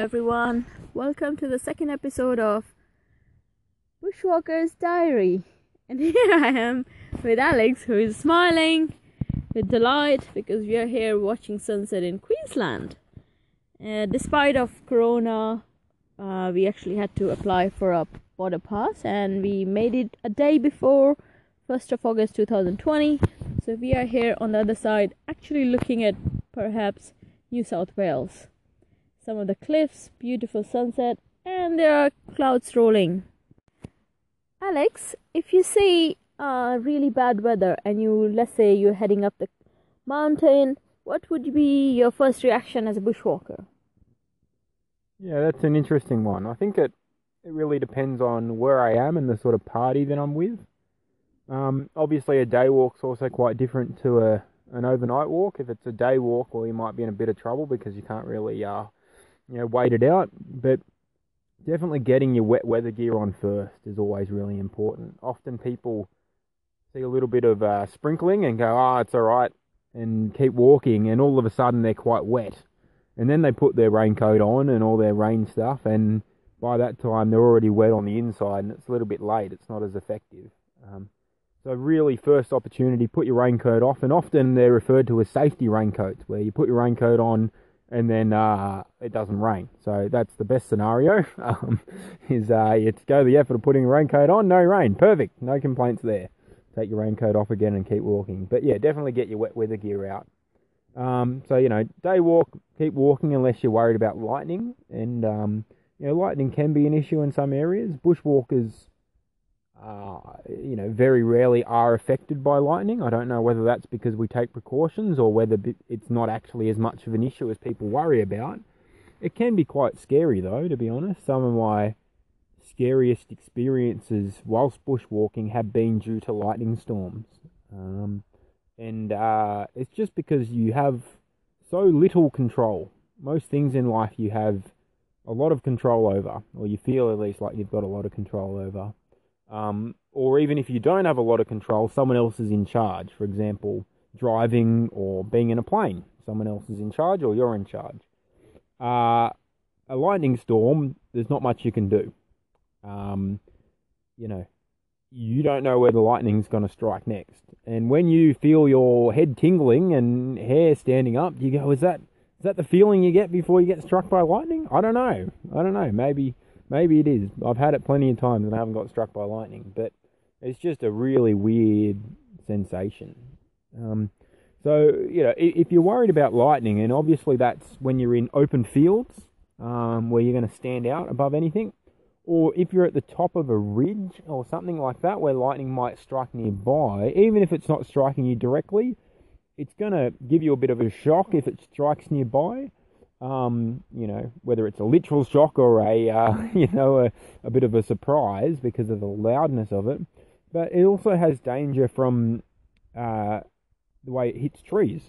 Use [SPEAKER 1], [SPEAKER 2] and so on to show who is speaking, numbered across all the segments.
[SPEAKER 1] everyone. Welcome to the second episode of Bushwalker's Diary. And here I am with Alex, who is smiling with delight because we are here watching sunset in Queensland. Uh, despite of Corona, uh, we actually had to apply for a border pass, and we made it a day before 1st of August 2020. So we are here on the other side, actually looking at perhaps New South Wales some of the cliffs, beautiful sunset, and there are clouds rolling. Alex, if you see uh, really bad weather and you, let's say, you're heading up the mountain, what would be your first reaction as a bushwalker?
[SPEAKER 2] Yeah, that's an interesting one. I think it it really depends on where I am and the sort of party that I'm with. Um, obviously, a day walk's also quite different to a an overnight walk. If it's a day walk, well, you might be in a bit of trouble because you can't really uh, you know, wait it out. But definitely getting your wet weather gear on first is always really important. Often people see a little bit of uh, sprinkling and go, oh, it's all right, and keep walking, and all of a sudden they're quite wet. And then they put their raincoat on and all their rain stuff, and by that time they're already wet on the inside, and it's a little bit late. It's not as effective. Um, so really, first opportunity, put your raincoat off, and often they're referred to as safety raincoats, where you put your raincoat on and then uh, it doesn't rain. So that's the best scenario. Um, is uh, you go the effort of putting a raincoat on, no rain, perfect, no complaints there. Take your raincoat off again and keep walking. But yeah, definitely get your wet weather gear out. Um, so you know, day walk, keep walking unless you're worried about lightning, and um, you know, lightning can be an issue in some areas. Bushwalkers uh, you know, very rarely are affected by lightning. I don't know whether that's because we take precautions or whether it's not actually as much of an issue as people worry about. It can be quite scary, though, to be honest. Some of my scariest experiences whilst bushwalking have been due to lightning storms. Um, and uh, it's just because you have so little control. Most things in life you have a lot of control over, or you feel at least like you've got a lot of control over. Um, or even if you don't have a lot of control, someone else is in charge. For example, driving or being in a plane, someone else is in charge or you're in charge. Uh, a lightning storm, there's not much you can do. Um, you know, you don't know where the lightning's going to strike next. And when you feel your head tingling and hair standing up, you go, is that is that the feeling you get before you get struck by lightning? I don't know. I don't know. Maybe Maybe it is. I've had it plenty of times and I haven't got struck by lightning, but it's just a really weird sensation. Um, so, you know, if you're worried about lightning, and obviously that's when you're in open fields um, where you're going to stand out above anything, or if you're at the top of a ridge or something like that where lightning might strike nearby, even if it's not striking you directly, it's going to give you a bit of a shock if it strikes nearby um, you know, whether it's a literal shock or a, uh, you know, a, a bit of a surprise because of the loudness of it. But it also has danger from uh, the way it hits trees.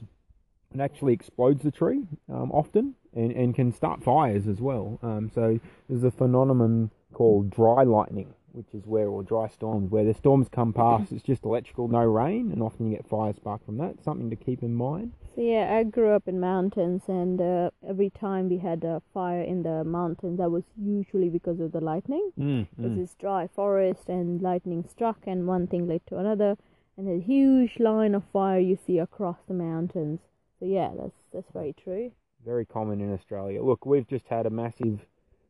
[SPEAKER 2] It actually explodes the tree um, often and, and can start fires as well. Um, so there's a phenomenon called dry lightning, which is where, or dry storms, where the storms come past, it's just electrical, no rain, and often you get fire spark from that. Something to keep in mind.
[SPEAKER 1] So yeah, I grew up in mountains, and uh, every time we had a fire in the mountains, that was usually because of the lightning.
[SPEAKER 2] Mm,
[SPEAKER 1] mm. This dry forest, and lightning struck, and one thing led to another, and a huge line of fire you see across the mountains. So yeah, that's that's very true.
[SPEAKER 2] Very common in Australia. Look, we've just had a massive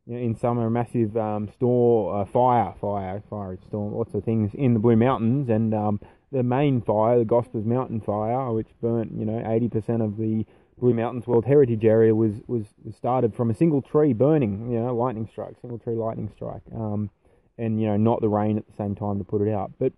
[SPEAKER 2] you know, in summer, a massive um, storm, uh, fire, fire, fire storm, lots of things in the Blue Mountains, and um, the main fire, the Gospers Mountain fire, which burnt, you know, 80% of the Blue Mountains World Heritage Area, was, was, was started from a single tree burning, you know, lightning strike, single tree lightning strike, um, and you know, not the rain at the same time to put it out. But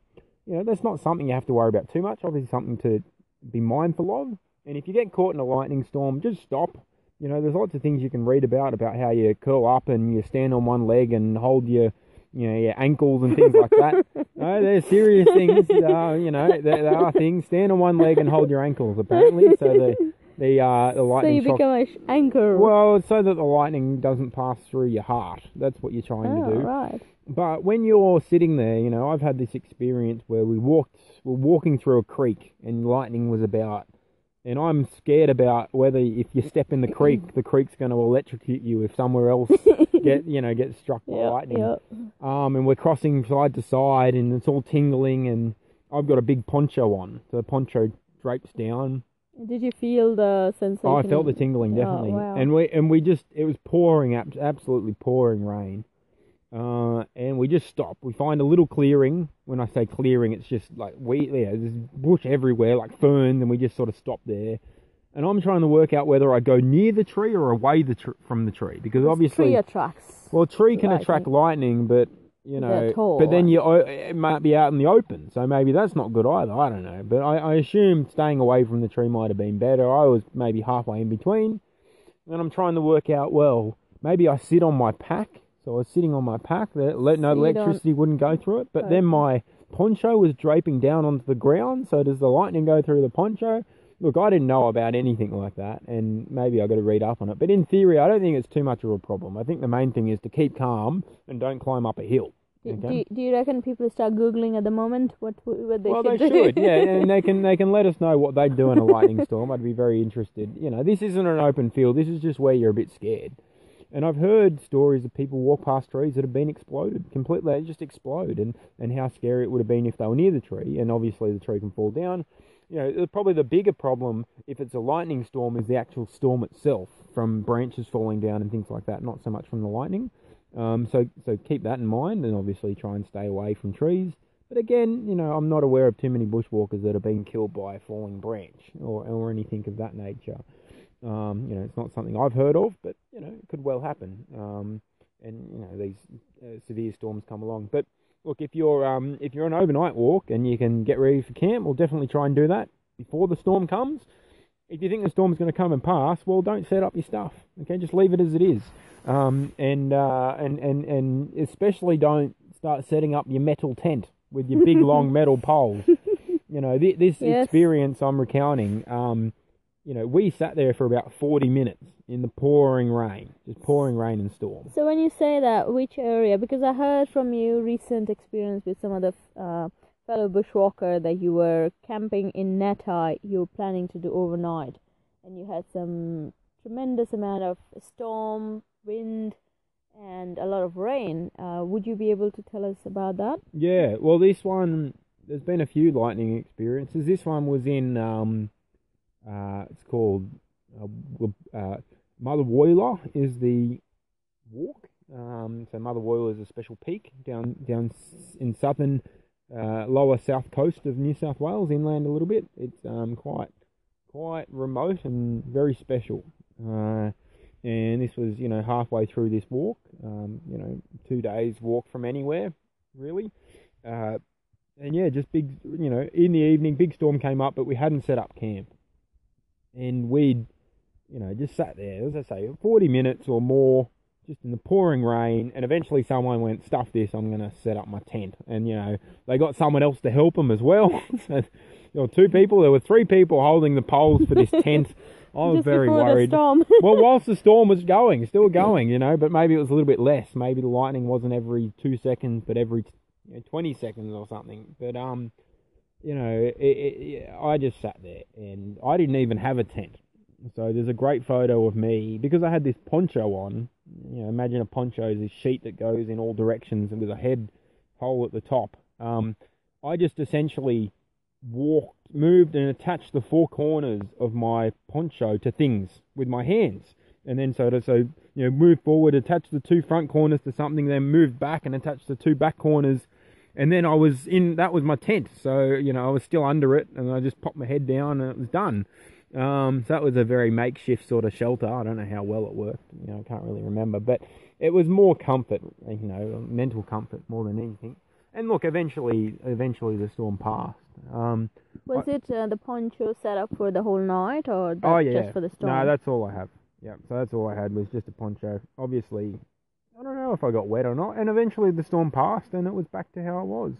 [SPEAKER 2] you know, that's not something you have to worry about too much. Obviously, something to be mindful of. And if you get caught in a lightning storm, just stop you know, there's lots of things you can read about about how you curl up and you stand on one leg and hold your, you know, your ankles and things like that. no, they're serious things. Uh, you know, there, there, are things. Stand on one leg and hold your ankles. Apparently, so the the uh, the lightning.
[SPEAKER 1] So you become an anchor.
[SPEAKER 2] Well, so that the lightning doesn't pass through your heart. That's what you're trying
[SPEAKER 1] oh,
[SPEAKER 2] to do.
[SPEAKER 1] Right.
[SPEAKER 2] But when you're sitting there, you know, I've had this experience where we walked, we're walking through a creek and lightning was about and I'm scared about whether if you step in the creek, the creek's going to electrocute you if somewhere else get you know gets struck by
[SPEAKER 1] Yeah,
[SPEAKER 2] lightning.
[SPEAKER 1] yeah.
[SPEAKER 2] Um, and we're crossing side to side, and it's all tingling, and I've got a big poncho on, so the poncho drapes down.
[SPEAKER 1] Did you feel the sensation?
[SPEAKER 2] Oh, I felt the tingling
[SPEAKER 1] Oh,
[SPEAKER 2] definitely,
[SPEAKER 1] wow.
[SPEAKER 2] and we and we just it was pouring, ab- absolutely pouring rain, uh, and we just stop. We find a little clearing. When I say clearing, it's just like we yeah, there's bush everywhere, like ferns, and we just sort of stop there. And I'm trying to work out whether I go near the tree or away the tr- from the tree because obviously,
[SPEAKER 1] tree attracts.
[SPEAKER 2] well, a tree can
[SPEAKER 1] lightning.
[SPEAKER 2] attract lightning, but you know,
[SPEAKER 1] tall,
[SPEAKER 2] but then you it might be out in the open, so maybe that's not good either. I don't know, but I, I assume staying away from the tree might have been better. I was maybe halfway in between, and I'm trying to work out. Well, maybe I sit on my pack, so I was sitting on my pack. That let no
[SPEAKER 1] So
[SPEAKER 2] electricity wouldn't go through it, but
[SPEAKER 1] Okay.
[SPEAKER 2] then my poncho was draping down onto the ground. So does the lightning go through the poncho? Look, I didn't know about anything like that, and maybe I got to read up on it. But in theory, I don't think it's too much of a problem. I think the main thing is to keep calm and don't climb up a hill.
[SPEAKER 1] Do,
[SPEAKER 2] Okay.
[SPEAKER 1] do, you- do you reckon people start googling at the moment what what they should do?
[SPEAKER 2] well,
[SPEAKER 1] should
[SPEAKER 2] they
[SPEAKER 1] do?
[SPEAKER 2] should, yeah, and they can they can let us know what they'd do in a lightning storm. I'd be very interested. You know, this isn't an open field. This is just where you're a bit scared. And I've heard stories of people walk past trees that have been exploded completely. They just explode, and and how scary it would have been if they were near the tree. And obviously, the tree can fall down. You know, probably the bigger problem if it's a lightning storm is the actual storm itself, from branches falling down and things like that. Not so much from the lightning. Um, so so keep that in mind, and obviously try and stay away from trees. But again, you know, I'm not aware of too many bushwalkers that have been killed by a falling branch or or anything of that nature. Um, you know, it's not something I've heard of, but you know, it could well happen. Um, and you know, these uh, severe storms come along. But look, if you're um, if you're an overnight walk and you can get ready for camp, we'll definitely try and do that before the storm comes. If you think the storm's going to come and pass, well, don't set up your stuff. Okay, just leave it as it is. Um, and uh, and and and especially don't start setting up your metal tent with your big long metal poles. You know, thi- this
[SPEAKER 1] Yes.
[SPEAKER 2] experience I'm recounting. You know, we sat there for about 40 minutes in the pouring rain, just pouring rain and storm.
[SPEAKER 1] So when you say that, which area? Because I heard from you recent experience with some other uh, fellow bushwalker that you were camping in Nattai. You were planning to do overnight, and you had some tremendous amount of storm, wind, and a lot of rain. Uh, would you be able to tell us about that?
[SPEAKER 2] Yeah, well, this one, there's been a few lightning experiences. This one was in, um, uh, it's called uh, uh, Mother Woyler is the walk. Um, so Mother Woyler is a special peak down down in southern, uh, lower south coast of New South Wales, inland a little bit. It's um, quite quite remote and very special. Uh, and this was, you know, halfway through this walk. Um, you know, two days walk from anywhere, really. Uh, and yeah, just big, you know, in the evening, big storm came up, but we hadn't set up camp. And we'd, you know, just sat there, as I say, 40 minutes or more, just in the pouring rain. And eventually someone went, stuff this, I'm going to set up my tent. And, you know, they got someone else to help them as well. so there were two people, there were three people holding the poles for this tent. I was
[SPEAKER 1] Just
[SPEAKER 2] very worried well, whilst the storm was going, still going, you know, but maybe it was a little bit less. Maybe the lightning wasn't every two seconds, but every you know, twenty seconds or something. But um, you know, it, it, I just sat there and I didn't even have a tent. So there's a great photo of me because I had this poncho on. You know, imagine a poncho is this sheet that goes in all directions and with a head hole at the top. Um, I just essentially walked, moved, and attached the four corners of my poncho to things with my hands, and then so to so you know move forward, attach the two front corners to something, then move back and attach the two back corners, and then I was in. That was my tent, so you know I was still under it, and I just popped my head down, and it was done. Um, so that was a very makeshift sort of shelter. I don't know how well it worked. You know, I can't really remember, but it was more comfort, you know, mental comfort more than anything. And look, eventually, eventually the storm passed. Um,
[SPEAKER 1] Was it uh, the poncho set up for the whole night, or
[SPEAKER 2] oh yeah,
[SPEAKER 1] just for the storm?
[SPEAKER 2] no, that's all I have. Yeah, so that's all I had was just a poncho. Obviously, I don't know if I got wet or not. And eventually the storm passed, and it was back to how it was.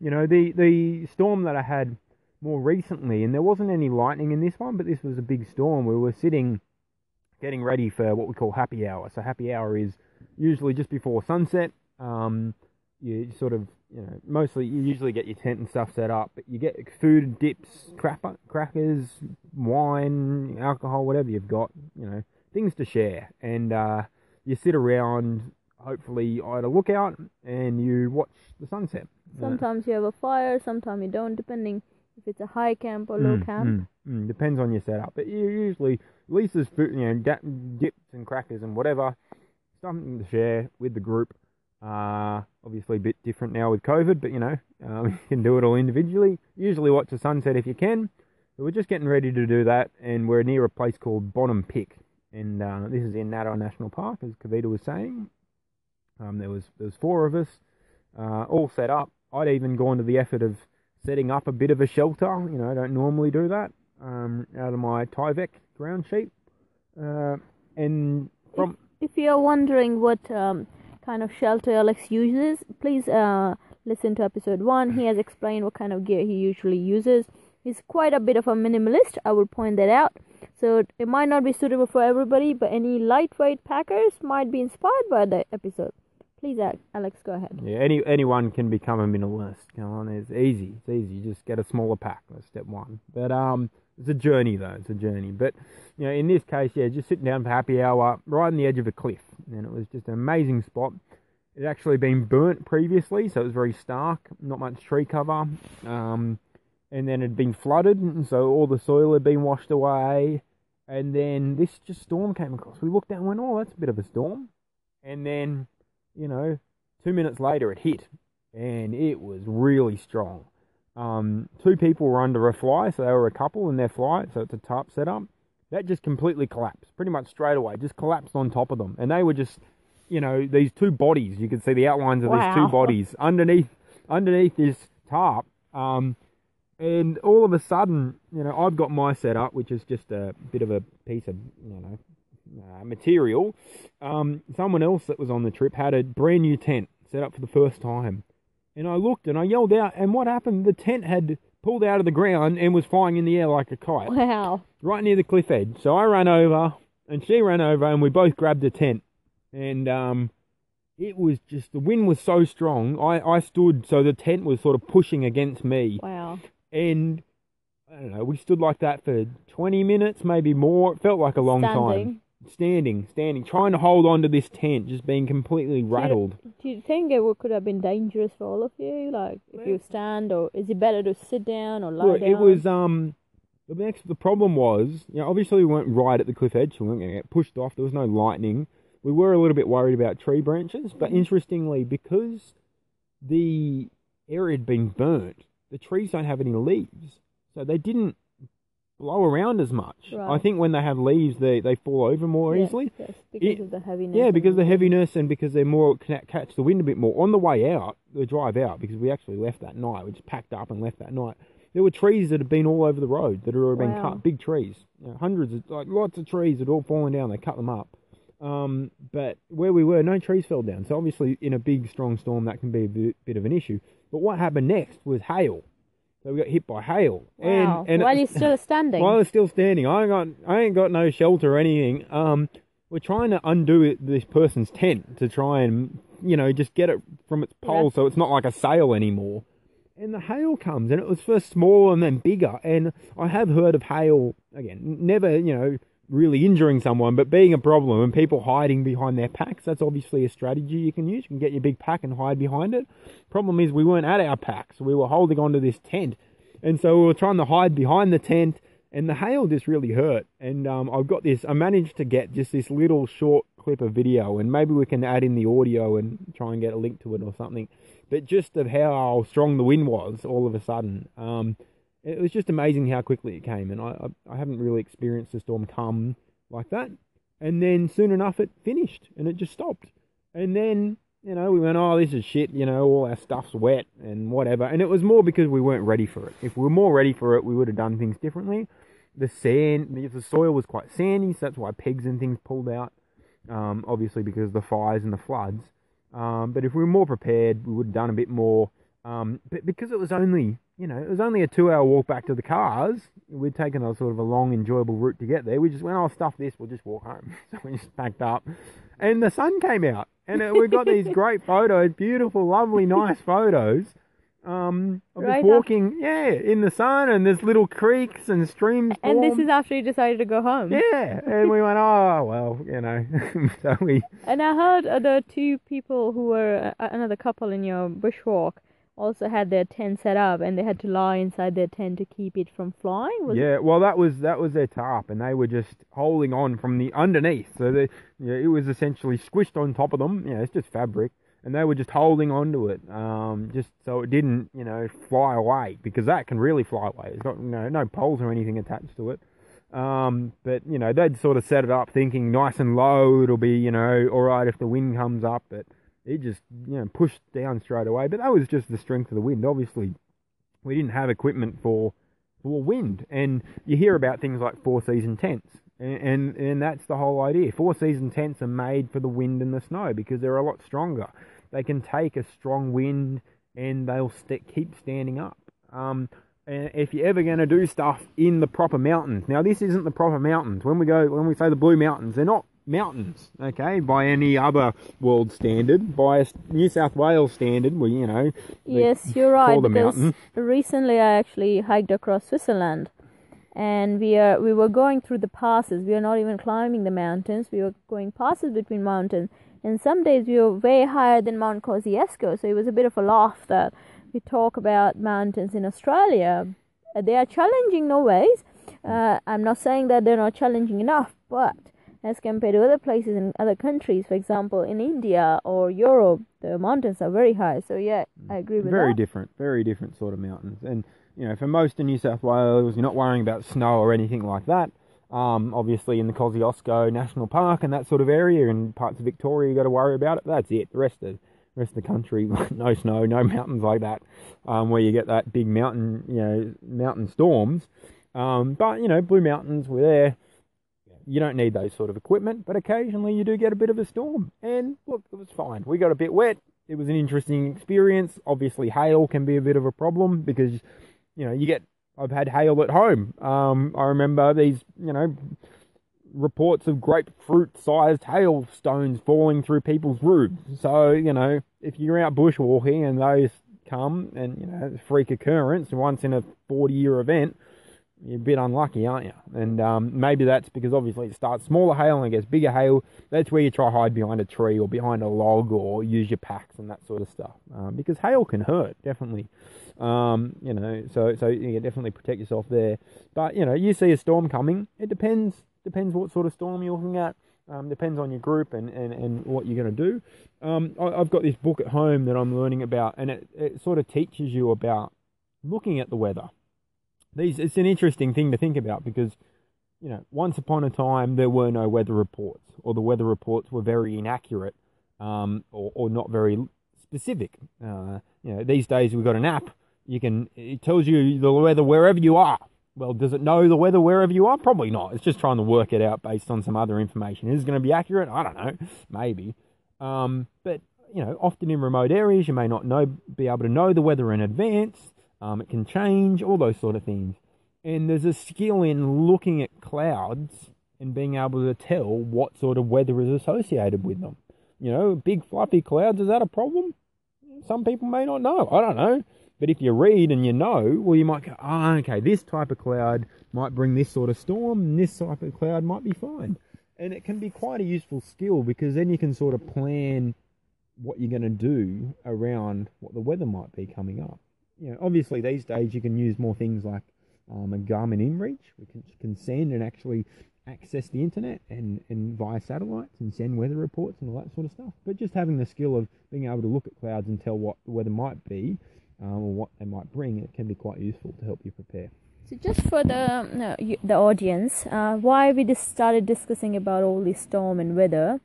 [SPEAKER 2] You know, the the storm that I had more recently, and there wasn't any lightning in this one, but this was a big storm. We were sitting, getting ready for what we call happy hour. So happy hour is usually just before sunset. Um, you sort of you know, mostly you usually get your tent and stuff set up, but you get food, dips, crapper, crackers, wine, alcohol, whatever you've got, you know, things to share. And uh, you sit around, hopefully, either look out and you watch the sunset.
[SPEAKER 1] Sometimes you have a fire, sometimes you don't, depending if it's a high camp or low
[SPEAKER 2] Mm,
[SPEAKER 1] camp.
[SPEAKER 2] mm, mm, depends on your setup, but you usually at least there's food, you know, dips and crackers and whatever, something to share with the group. Uh, obviously a bit different now with COVID, but you know, um, you can do it all individually. Usually watch the sunset if you can. But we're just getting ready to do that, and we're near a place called Bonnum Pic, and uh, this is in Nattai National Park, as Kavita was saying. Um, there was there was four of us, uh, all set up. I'd even gone to the effort of setting up a bit of a shelter. You know, I don't normally do that um, out of my Tyvek ground sheet. Uh, and from
[SPEAKER 1] If you're wondering what um, kind of shelter Alex uses, please uh, listen to episode one. He has explained what kind of gear he usually uses. He's quite a bit of a minimalist, I will point that out. So it might not be suitable for everybody, but any lightweight packers might be inspired by the episode. Please, Alex, go ahead.
[SPEAKER 2] yeah, any anyone can become a minimalist. Come on, it's easy. It's easy. You just get a smaller pack. That's step one. But um, it's a journey though. It's a journey. But you know, in this case, yeah, just sitting down for happy hour, right on the edge of a cliff, and it was just an amazing spot. It had actually been burnt previously, so it was very stark, not much tree cover. Um, and then it had been flooded, so all the soil had been washed away. And then this just storm came across. We looked down and went, oh, that's a bit of a storm. And then, you know, two minutes later it hit, and it was really strong. Um, two people were under a fly, so they were a couple in their fly, so it's a tarp setup. That just completely collapsed, pretty much straight away, just collapsed on top of them. And they were just, you know, these two bodies. You could see the outlines of these two bodies underneath underneath this tarp. Um, and all of a sudden, you know, I've got my setup, which is just a bit of a piece of, you know, uh, material. Um, someone else that was on the trip had a brand new tent set up for the first time. And I looked and I yelled out, and what happened? The tent had pulled out of the ground and was flying in the air like a kite,
[SPEAKER 1] Wow.
[SPEAKER 2] right near the cliff edge. So I ran over, and she ran over, and we both grabbed the tent. And um, it was just, the wind was so strong. I, I stood, so the tent was sort of pushing against me
[SPEAKER 1] Wow.
[SPEAKER 2] And I don't know, we stood like that for 20 minutes, maybe more. It felt like a long time.
[SPEAKER 1] Standing.
[SPEAKER 2] Standing, standing, trying to hold on to this tent, just being completely rattled.
[SPEAKER 1] Do you think it would, could have been dangerous for all of you? Like, if you stand, or is it better to sit down or lie
[SPEAKER 2] Look,
[SPEAKER 1] down?
[SPEAKER 2] it was um the next the problem was, you know, obviously we weren't right at the cliff edge, so we weren't going to get pushed off. There was no lightning. We were a little bit worried about tree branches, but interestingly, because the area had been burnt, the trees don't have any leaves, so they didn't blow around as much. I think when they have leaves, they they fall over more easily.
[SPEAKER 1] Yes, because
[SPEAKER 2] It-
[SPEAKER 1] of the heaviness.
[SPEAKER 2] Yeah, because the heaviness and because they're more can catch the wind a bit more. On the way out, the drive out, because we actually left that night, we just packed up and left that night. There were trees that had been all over the road that had already been cut, big trees, you know, hundreds of like lots of trees had all fallen down. They cut them up, um, but where we were, no trees fell down. So obviously, in a big strong storm, that can be a bit, bit of an issue. But what happened next was hail. So we got hit by hail,
[SPEAKER 1] Wow.
[SPEAKER 2] and and
[SPEAKER 1] While you're still standing.
[SPEAKER 2] while I was still standing, I ain't got I ain't got no shelter or anything. Um, we're trying to undo it, this person's tent to try and you know just get it from its pole
[SPEAKER 1] Yeah.
[SPEAKER 2] so it's not like a sail anymore. And the hail comes, and it was first smaller and then bigger. And I have heard of hail again, never you know really injuring someone, but being a problem and people hiding behind their packs. That's obviously a strategy you can use. You can get your big pack and hide behind it. Problem is, we weren't at our packs. We were holding onto this tent, and so we were trying to hide behind the tent. And the hail just really hurt. And um, I've got this. I managed to get just this little short clip of video, and maybe we can add in the audio and try and get a link to it or something. But just of how strong the wind was all of a sudden. Um, it was just amazing how quickly it came, and I, I I haven't really experienced a storm come like that. And then soon enough, it finished, and it just stopped. And then you know we went, oh, this is shit. You know, all our stuff's wet and whatever. And it was more because we weren't ready for it. If we were more ready for it, we would have done things differently. The sand, the, soil was quite sandy, so that's why pegs and things pulled out. Um, obviously because of the fires and the floods. Um, but if we were more prepared, we would have done a bit more. Um, but because it was only, you know, it was only a two-hour walk back to the cars. We'd taken a sort of a long, enjoyable route to get there. We just went, "Oh, stuff this. We'll just walk home." So we just packed up, and the sun came out, and it, we've got these great photos, beautiful, lovely, nice photos. Um, of
[SPEAKER 1] Right
[SPEAKER 2] us
[SPEAKER 1] up-
[SPEAKER 2] walking, yeah, in the sun, and there's little creeks and streams.
[SPEAKER 1] And this is after you decided to go home.
[SPEAKER 2] yeah, and we went, oh well, you know. so we,
[SPEAKER 1] And I heard uh, the two people who were uh, another couple in your bushwalk also had their tent set up and they had to lie inside their tent to keep it from flying. Was
[SPEAKER 2] yeah, well, that was that was their tarp, and they were just holding on from the underneath. So they, yeah, it was essentially squished on top of them. Yeah, it's just fabric, and they were just holding onto it, um, just so it didn't, you know, fly away because that can really fly away. It's got you know, no poles or anything attached to it. Um, but you know, they'd sort of set it up thinking nice and low, it'll be you know all right if the wind comes up, but it just you know pushed down straight away. But that was just the strength of the wind. Obviously, we didn't have equipment for for wind, and you hear about things like four season tents, and, and and that's the whole idea. Four season tents are made for the wind and the snow because they're a lot stronger. They can take a strong wind and they'll st- keep standing up. Um, if you're ever going to do stuff in the proper mountains, now this isn't the proper mountains. When we go, when we say the Blue Mountains, they're not mountains, okay, by any other world standard, by a New South Wales standard. Well, you know,
[SPEAKER 1] Yes, you're right. because
[SPEAKER 2] mountain.
[SPEAKER 1] recently I actually hiked across Switzerland, and we are we were going through the passes. We are not even climbing the mountains. We were going passes between mountains, and some days we were way higher than Mount Kosciuszko. So it was a bit of a laugh that we talk about mountains in Australia. They are challenging, no ways. Uh, I'm not saying that they're not challenging enough, but as compared to other places in other countries, for example, in India or Europe, the mountains are very high. So yeah, I agree with
[SPEAKER 2] very
[SPEAKER 1] that.
[SPEAKER 2] different, very different sort of mountains. And you know, for most of New South Wales, you're not worrying about snow or anything like that. Um, obviously, in the Kosciuszko National Park and that sort of area, and parts of Victoria, you got to worry about it. That's it. The rest of rest of the country, no snow, no mountains like that, um, where you get that big mountain, you know, mountain storms. Um, but you know, Blue Mountains were there. You don't need those sort of equipment, but occasionally you do get a bit of a storm. And look, it was fine. We got a bit wet. It was an interesting experience. Obviously, hail can be a bit of a problem because, you know, you get. I've had hail at home. Um, I remember these, you know, reports of grapefruit-sized hailstones falling through people's roofs. So, you know, if you're out bushwalking and those come, and you know, freak occurrence, once in a 40-year event, you're a bit unlucky, aren't you? And um, maybe that's because obviously it starts smaller hail and it gets bigger hail. That's where you try hide behind a tree or behind a log or use your packs and that sort of stuff. Um, because hail can hurt, definitely. Um, you know, so so you can definitely protect yourself there. But you know, you see a storm coming. It depends depends what sort of storm you're looking at. Um, depends on your group and, and, and what you're going to do. Um, I, I've got this book at home that I'm learning about, and it, it sort of teaches you about looking at the weather these it's an interesting thing to think about because you know once upon a time there were no weather reports or the weather reports were very inaccurate um, or, or not very specific. Uh, you know these days we've got an app. You can it tells you the weather wherever you are. Well does it know the weather wherever you are? Probably not. It's just trying to work it out based on some other information. Is it going to be accurate? I don't know. Maybe. Um, but you know often in remote areas you may not know be able to know the weather in advance um, it can change, all those sort of things. And there's a skill in looking at clouds and being able to tell what sort of weather is associated with them. You know, big fluffy clouds, is that a problem? Some people may not know. I don't know. But if you read and you know, well, you might go, ah, okay, this type of cloud might bring this sort of storm, and this type of cloud might be fine. And it can be quite a useful skill because then you can sort of plan what you're going to do around what the weather might be coming up you know, obviously these days you can use more things like um, a Garmin InReach. We can, send and actually access the internet and, and via satellites and send weather reports and all that sort of stuff. But just having the skill of being able to look at clouds and tell what the weather might be um, or what they might bring, it can be quite useful to help you prepare.
[SPEAKER 1] So just for the no, the audience, uh, why we just started discussing about all this storm and weather,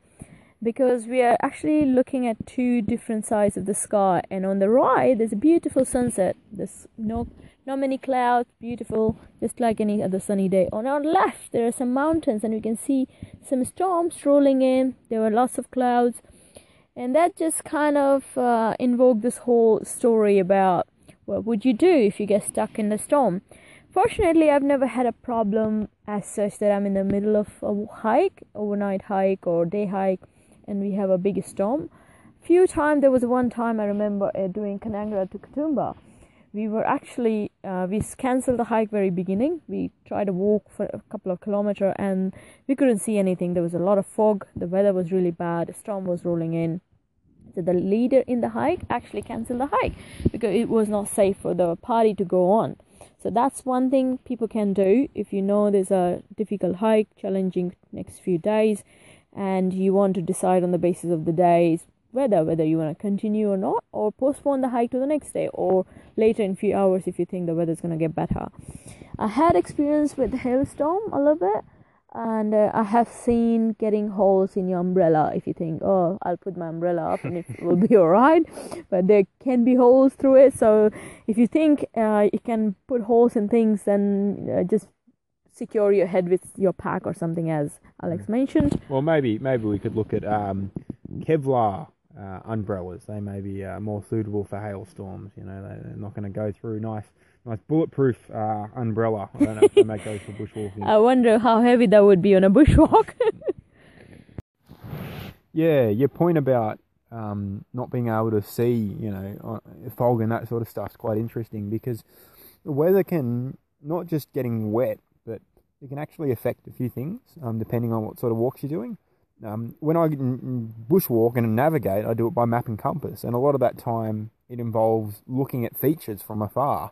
[SPEAKER 1] because we are actually looking at two different sides of the sky, and on the right there's a beautiful sunset. There's no not many clouds, beautiful, just like any other sunny day. On our left there are some mountains, and we can see some storms rolling in. There were lots of clouds, and that just kind of uh, invoked this whole story about what would you do if you get stuck in the storm. Fortunately, I've never had a problem as such that I'm in the middle of a hike, overnight hike or day hike, and we have a big storm. Few times there was one time I remember uh, doing Kanangra to Katoomba. We were actually uh, we cancelled the hike very beginning. We tried to walk for a couple of kilometers and we couldn't see anything. There was a lot of fog. The weather was really bad. A storm was rolling in. So the leader in the hike actually cancelled the hike because it was not safe for the party to go on. So that's one thing people can do if you know there's a difficult hike, challenging next few days, and you want to decide on the basis of the days weather whether you want to continue or not, or postpone the hike to the next day or later in few hours if you think the weather's gonna get better. I had experience with hailstorm a little bit and uh, I have seen getting holes in your umbrella if you think, oh, I'll put my umbrella up and it will be alright, but there can be holes through it. So if you think uh, you can put holes in things, then uh, just secure your head with your pack or something, as Alex mentioned.
[SPEAKER 2] Well, maybe maybe we could look at um, Kevlar uh, umbrellas. They may be uh, more suitable for hailstorms. You know, they're not going to go through nice nice bulletproof uh, umbrella. I don't know if they make those for bushwalking.
[SPEAKER 1] I wonder how heavy that would be on a bushwalk.
[SPEAKER 2] yeah, your point about um, not being able to see, you know, fog and that sort of stuff is quite interesting because the weather can not just getting wet, it can actually affect a few things um, depending on what sort of walks you're doing. Um, when I bushwalk and navigate, I do it by map and compass, and a lot of that time it involves looking at features from afar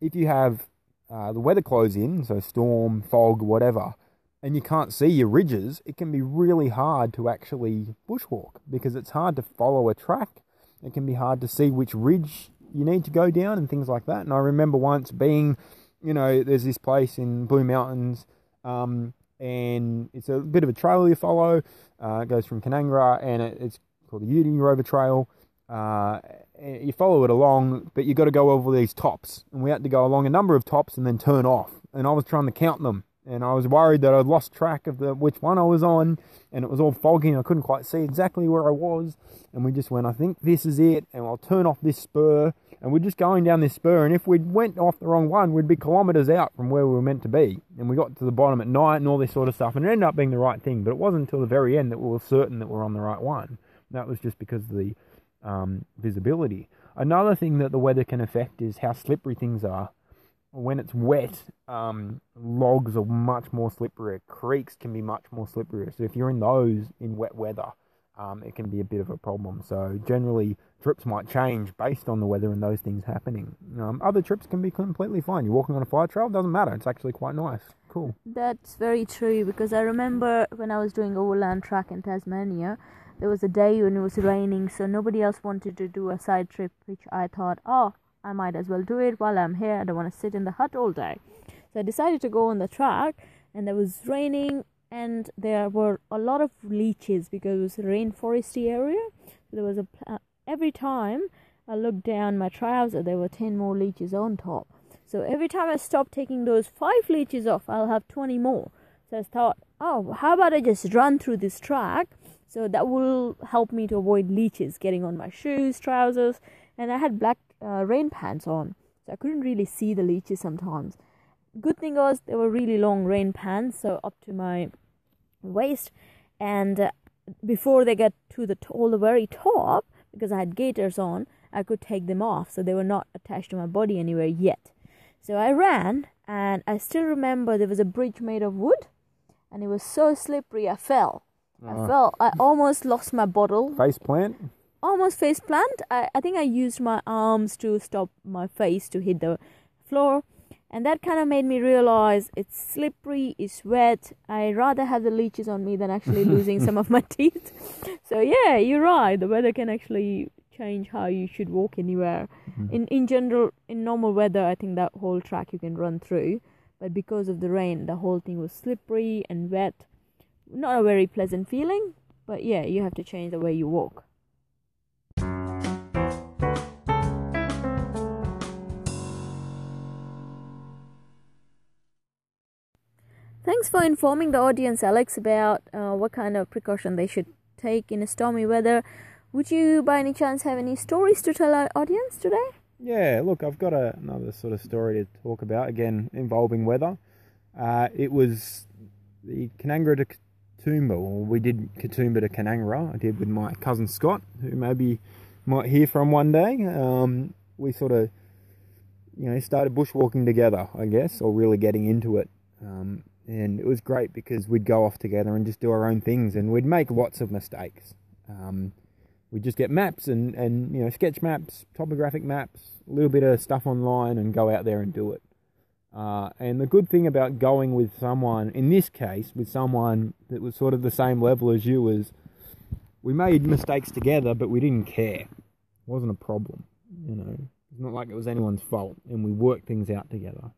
[SPEAKER 2] if you have uh, the weather close in, so storm, fog, whatever, and you can't see your ridges, it can be really hard to actually bushwalk because it's hard to follow a track. It can be hard to see which ridge you need to go down and things like that. And I remember once being, you know, there's this place in Blue Mountains, um, and it's a bit of a trail you follow. Uh, it goes from Kanangra, and it, it's called the Uni Rover Trail. Uh, you follow it along, but you've got to go over these tops. And we had to go along a number of tops and then turn off. And I was trying to count them. And I was worried that I'd lost track of the which one I was on. And it was all foggy and I couldn't quite see exactly where I was. And we just went, I think this is it. And I'll turn off this spur. And we're just going down this spur. And if we went off the wrong one, we'd be kilometres out from where we were meant to be. And we got to the bottom at night and all this sort of stuff. And it ended up being the right thing. But it wasn't until the very end that we were certain that we we're on the right one. That was just because of the um, visibility. Another thing that the weather can affect is how slippery things are. When it's wet, um, logs are much more slippery. Creeks can be much more slippery. So if you're in those in wet weather, um, it can be a bit of a problem. So generally, trips might change based on the weather and those things happening. Um, other trips can be completely fine. You're walking on a fire trail, doesn't matter. It's actually quite nice. Cool.
[SPEAKER 1] That's very true because I remember when I was doing overland track in Tasmania, there was a day when it was raining, so nobody else wanted to do a side trip, which I thought, oh, I might as well do it while I'm here. I don't want to sit in the hut all day. So I decided to go on the track, and it was raining, and there were a lot of leeches because it was a rainforesty area. There was a uh, every time I looked down my trouser, there were ten more leeches on top. So every time I stopped taking those five leeches off, I'll have twenty more. So I thought, oh, how about I just run through this track so that will help me to avoid leeches getting on my shoes, trousers, and I had black uh, rain pants on, so I couldn't really see the leeches sometimes. Good thing was they were really long rain pants, so up to my waist, and uh, before they get to the all the very top, because I had gaiters on, I could take them off, so they were not attached to my body anywhere yet. So I ran, and I still remember there was a bridge made of wood, and it was so slippery I fell I uh. fell. I almost lost my bottle.
[SPEAKER 2] Face plant?
[SPEAKER 1] Almost face plant. I, I think I used my arms to stop my face to hit the floor. And that kind of made me realize it's slippery, it's wet. I rather have the leeches on me than actually losing some of my teeth. So yeah, you're right. The weather can actually change how you should walk anywhere. Mm-hmm. In in general, in normal weather, I think that whole track you can run through. But because of the rain, the whole thing was slippery and wet not a very pleasant feeling, but yeah, you have to change the way you walk. Thanks for informing the audience, Alex, about uh, what kind of precaution they should take in stormy weather. Would you, by any chance, have any stories to tell our audience today?
[SPEAKER 2] Yeah, look, I've got a, another sort of story to talk about, again, involving weather. Uh, it was the Kanangra to Katoomba, or we did Katoomba to Kanangra. I did with my cousin Scott, who maybe might hear from one day. Um, we sort of, you know, started bushwalking together, I guess, or really getting into it. Um, and it was great because we'd go off together and just do our own things, and we'd make lots of mistakes. Um, we'd just get maps and, and you know sketch maps, topographic maps, a little bit of stuff online, and go out there and do it. Uh, and the good thing about going with someone, in this case, with someone that was sort of the same level as you, was we made mistakes together, but we didn't care. It wasn't a problem, you know. It's not like it was anyone's fault, and we worked things out together.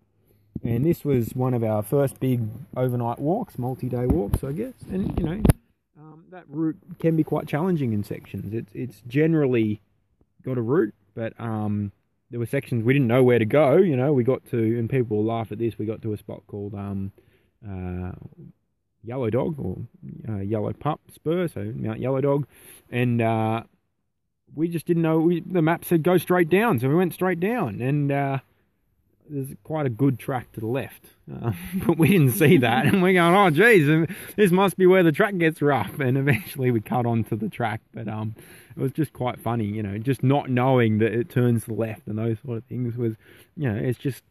[SPEAKER 2] And this was one of our first big overnight walks, multi-day walks, I guess. And you know, um, that route can be quite challenging in sections. It's it's generally got a route, but um, there were sections we didn't know where to go. You know, we got to, and people will laugh at this. We got to a spot called um, uh, Yellow Dog or uh, Yellow Pup Spur, so Mount Yellow Dog, and uh, we just didn't know. We, the map said go straight down, so we went straight down, and uh, there's quite a good track to the left, uh, but we didn't see that, and we're going, oh geez, this must be where the track gets rough, and eventually we cut onto the track, but um, it was just quite funny, you know, just not knowing that it turns left and those sort of things was, you know, it's just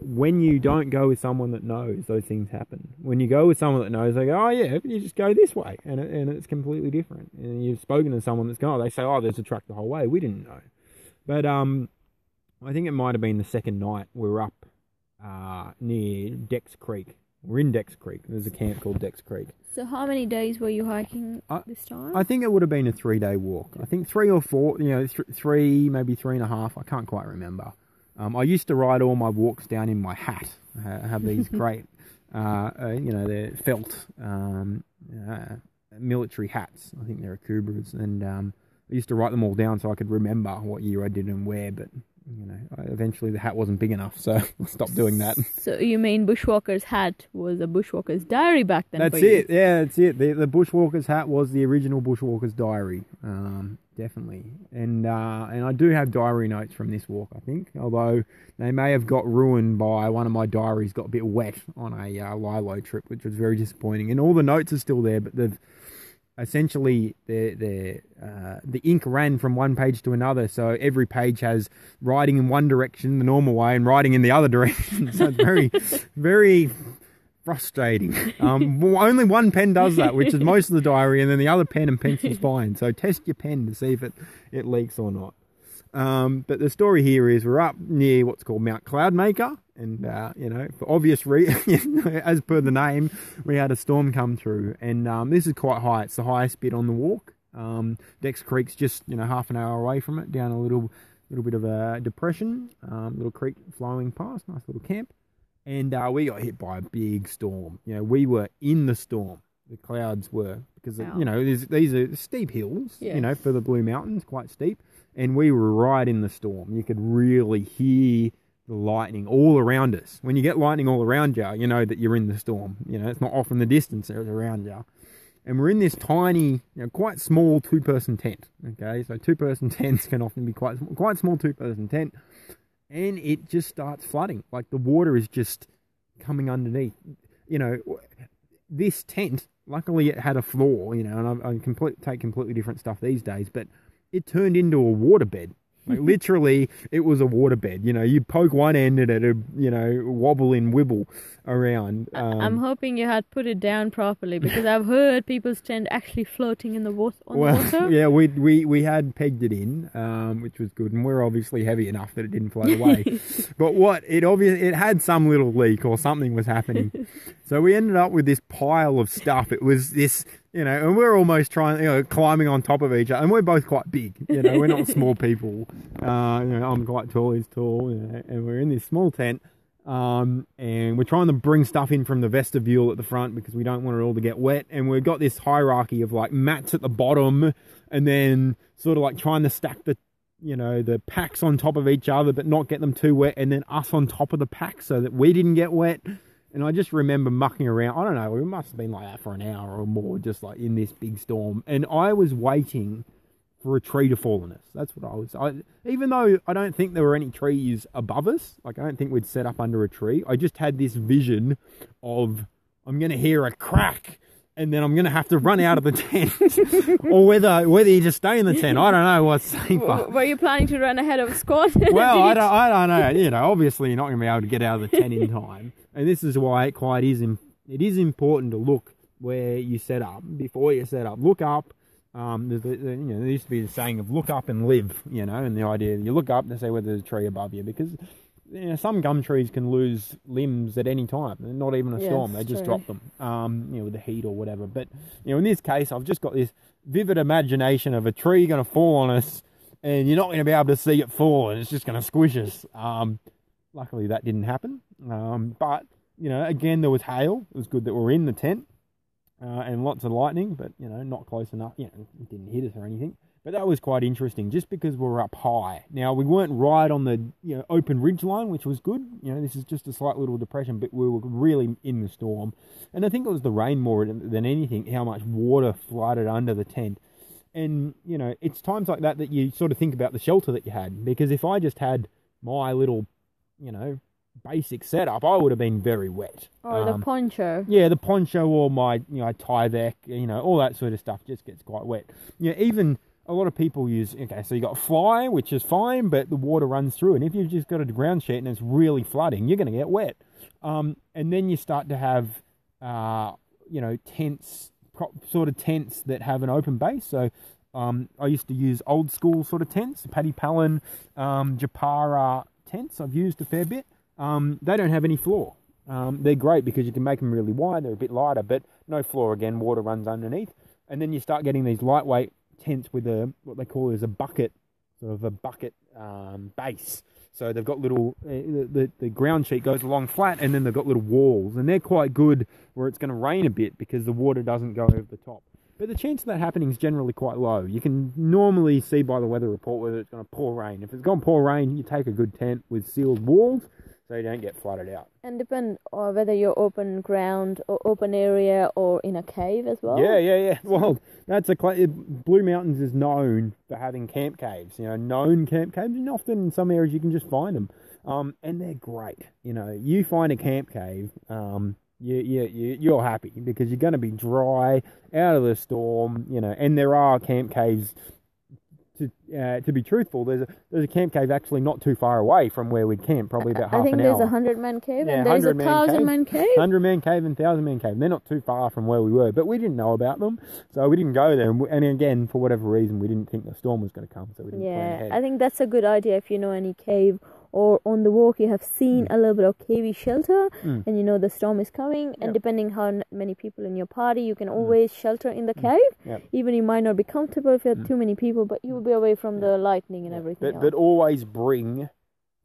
[SPEAKER 2] when you don't go with someone that knows, those things happen. When you go with someone that knows, they go, oh yeah, you just go this way, and it, and it's completely different. And you've spoken to someone that's gone, oh, they say, oh, there's a track the whole way. We didn't know, but um, I think it might have been the second night we were up uh, near Dex Creek. We're in Dex Creek. There's a camp called Dex Creek.
[SPEAKER 1] So how many days were you hiking
[SPEAKER 2] I-
[SPEAKER 1] this time?
[SPEAKER 2] I think it would have been a three day walk. I think three or four, you know, th- three, maybe three and a half. I can't quite remember. Um, I used to ride all my walks down in my hat. I have these great, uh, uh, you know, they're felt um, uh, military hats. I think they're Akubras. And um, I used to write them all down so I could remember what year I did and where. But, you know, I, eventually the hat wasn't big enough, so I stopped doing that.
[SPEAKER 1] So you mean Bushwalker's hat was a Bushwalker's diary back then?
[SPEAKER 2] That's
[SPEAKER 1] for you?
[SPEAKER 2] it. Yeah, that's it. The, the Bushwalker's hat was the original Bushwalker's diary. Um, definitely. And uh, and I do have diary notes from this walk. I think, although they may have got ruined by one of my diaries got a bit wet on a uh, Lilo trip, which was very disappointing. And all the notes are still there, but they've essentially the the uh, the ink ran from one page to another, so every page has writing in one direction the normal way and writing in the other direction. so it's very very frustrating. Um, only one pen does that, which is most of the diary, and then the other pen and pencil's fine. So test your pen to see if it it leaks or not. Um, but the story here is we're up near what's called Mount Cloudmaker, and uh, you know, for obvious reasons, as per the name, we had a storm come through, and um, this is quite high. It's the highest bit on the walk. Um, Dex Creek's just you know half an hour away from it, down a little little bit of a depression, um, little creek flowing past, nice little camp, and uh, we got hit by a big storm. You know, we were in the storm. The clouds were because you know these are steep hills.
[SPEAKER 1] Yeah.
[SPEAKER 2] You know, for the Blue Mountains, quite steep and we were right in the storm. You could really hear the lightning all around us. When you get lightning all around you, you know that you're in the storm. You know, it's not off in the distance, it's around you. And we're in this tiny, you know, quite small two person tent. Okay, so two person tents can often be quite quite small two person tent, and it just starts flooding. Like the water is just coming underneath. You know, this tent, luckily it had a floor, you know, and I, I complete, take completely different stuff these days, but it turned into a waterbed. Like literally, it was a waterbed. You know, you poke one end and it'd, you know, wobble and wibble around. Um,
[SPEAKER 1] I'm hoping you had put it down properly because I've heard people's tent actually floating in the water. On
[SPEAKER 2] well,
[SPEAKER 1] the water.
[SPEAKER 2] yeah, we we we had pegged it in, um, which was good, and we're obviously heavy enough that it didn't float away. but what it obviously it had some little leak or something was happening, so we ended up with this pile of stuff. It was this, you know, and we're almost trying, you know, climbing on top of each other, and we're both quite big, you know, we're not small people. Uh, you know, I'm quite tall, he's tall, you know, and we're in this small tent. Um, and we're trying to bring stuff in from the vestibule at the front because we don't want it all to get wet. And we've got this hierarchy of like mats at the bottom, and then sort of like trying to stack the, you know, the packs on top of each other, but not get them too wet, and then us on top of the pack so that we didn't get wet. And I just remember mucking around. I don't know, it must have been like that for an hour or more, just like in this big storm. And I was waiting for a tree to fall on us. That's what I was. I, even though I don't think there were any trees above us, like I don't think we'd set up under a tree. I just had this vision of I'm going to hear a crack, and then I'm going to have to run out of the tent, or whether whether you just stay in the tent. I don't know what's safer.
[SPEAKER 1] Were you planning to run ahead of squad?
[SPEAKER 2] well, I don't, I don't know. You know, obviously you're not going to be able to get out of the tent in time, and this is why it quite is. It is important to look where you set up before you set up. Look up. Um, the, the, you know, there used to be the saying of "look up and live," you know, and the idea you look up to see whether there's a tree above you because you know, some gum trees can lose limbs at any time. Not even a storm; they just
[SPEAKER 1] true.
[SPEAKER 2] drop them. Um, you know, with the heat or whatever. But you know, in this case, I've just got this vivid imagination of a tree going to fall on us, and you're not going to be able to see it fall, and it's just going to squish us. Um, luckily, that didn't happen. Um, but you know, again, there was hail. It was good that we we're in the tent, uh, and lots of lightning, but you know, not close enough. You know, it didn't hit us or anything. But that was quite interesting, just because we were up high. Now we weren't right on the you know open ridge line, which was good. You know, this is just a slight little depression, but we were really in the storm. And I think it was the rain more than anything, how much water flooded under the tent. And you know, it's times like that that you sort of think about the shelter that you had. Because if I just had my little, you know, basic setup, I would have been very wet.
[SPEAKER 1] or the
[SPEAKER 2] Um,
[SPEAKER 1] poncho.
[SPEAKER 2] yeah, the poncho or my you know Tyvek, you know, all that sort of stuff just gets quite wet. Yeah, even a lot of people use okay, so you got fly, which is fine, but the water runs through, and if you've just got a ground sheet and it's really flooding, you're going to get wet. Um, and then you start to have, uh, you know, tents, sort of tents that have an open base. So um, I used to use old school sort of tents, Paddy Pallin, um, Japara tents. I've used a fair bit. Um, they don't have any floor. Um, they're great because you can make them really wide. They're a bit lighter, but no floor again. Water runs underneath, and then you start getting these lightweight tents with a what they call is a bucket, sort of a bucket um, base. So they've got little uh, the, the the ground sheet goes along flat, and then they've got little walls, and they're quite good where it's going to rain a bit because the water doesn't go over the top. But the chance of that happening is generally quite low. You can normally see by the weather report whether it's going to pour rain. If it's going to pour rain, you take a good tent with sealed walls so you don't get flooded out.
[SPEAKER 1] And depend on whether you're open ground or open area or in a cave as well.
[SPEAKER 2] Yeah, yeah, yeah. Well, that's a cla- Blue Mountains is known for having camp caves. You know, known camp caves, and often in some areas you can just find them, um, and they're great. You know, you find a camp cave, um, you, you, you you're happy because you're going to be dry out of the storm. You know, and there are camp caves. To uh, to be truthful, there's a there's a camp cave actually not too far away from where we'd camp, probably about half an hour.
[SPEAKER 1] I think there's a hundred man cave
[SPEAKER 2] Yeah,
[SPEAKER 1] and there's a
[SPEAKER 2] 100 man
[SPEAKER 1] thousand
[SPEAKER 2] cave.
[SPEAKER 1] man cave.
[SPEAKER 2] Hundred man cave and thousand man cave. They're not too far from where we were, but we didn't know about them, so we didn't go there. And, we- and again, for whatever reason, we didn't think the storm was going to come, so we didn't plan
[SPEAKER 1] Yeah. I think that's a good idea if you know any cave or on the walk you have seen a little bit of cavey shelter
[SPEAKER 2] Mm.
[SPEAKER 1] and you know the storm is coming and
[SPEAKER 2] Yep.
[SPEAKER 1] depending how many people in your party you can always shelter in the cave
[SPEAKER 2] Yep.
[SPEAKER 1] even you might not be comfortable if you have
[SPEAKER 2] Mm.
[SPEAKER 1] too many people but you will be away from the lightning and everything
[SPEAKER 2] But but always bring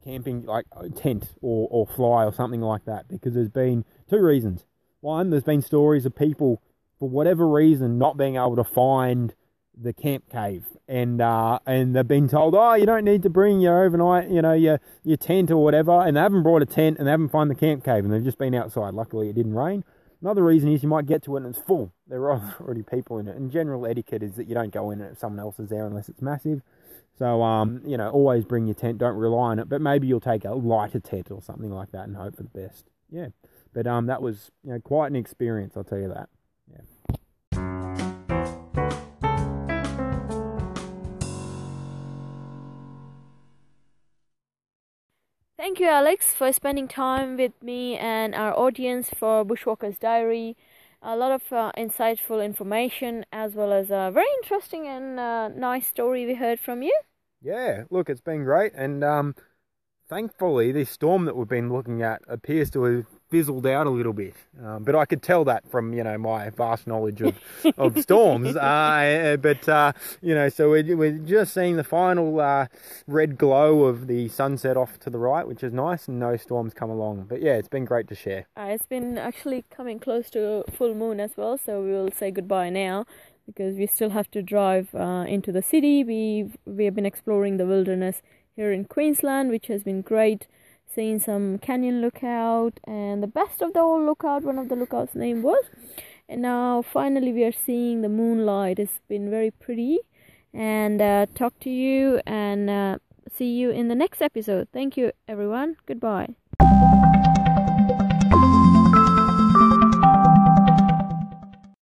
[SPEAKER 2] camping like a tent or or fly or something like that because there's been two reasons. One, there's been stories of people for whatever reason not being able to find the camp cave. And uh and they've been told oh you don't need to bring your overnight you know your your tent or whatever. And they haven't brought a tent and they haven't found the camp cave and they've just been outside. Luckily it didn't rain. Another reason is you might get to it and it's full. There are already people in it. And general etiquette is that you don't go in it if someone else is there unless it's massive. So um you know always bring your tent. Don't rely on it. But maybe you'll take a lighter tent or something like that and hope for the best. Yeah. But um that was you know quite an experience i'll tell you that
[SPEAKER 1] Thank you, Alex, for spending time with me and our audience for Bushwalker's Diary. A lot of uh, insightful information as well as a very interesting and uh, nice story we heard from you.
[SPEAKER 2] Yeah, look, it's been great, and um, thankfully, this storm that we've been looking at appears to have fizzled out a little bit. Um, but I could tell that from you know my vast knowledge of, of storms. Uh, but uh, you know, so we're, we're just seeing the final uh, red glow of the sunset off to the right, which is nice, and no storms come along. But yeah, it's been great to share.
[SPEAKER 1] Uh, it's been actually coming close to full moon as well, so we will say goodbye now because we still have to drive uh, into the city. We we have been exploring the wilderness here in Queensland, which has been great. Seeing some canyon lookout and the best of the whole lookout. One of the lookouts' name was, and now finally we are seeing the moonlight. It's been very pretty, and uh, talk to you and uh, see you in the next episode. Thank you, everyone. Goodbye.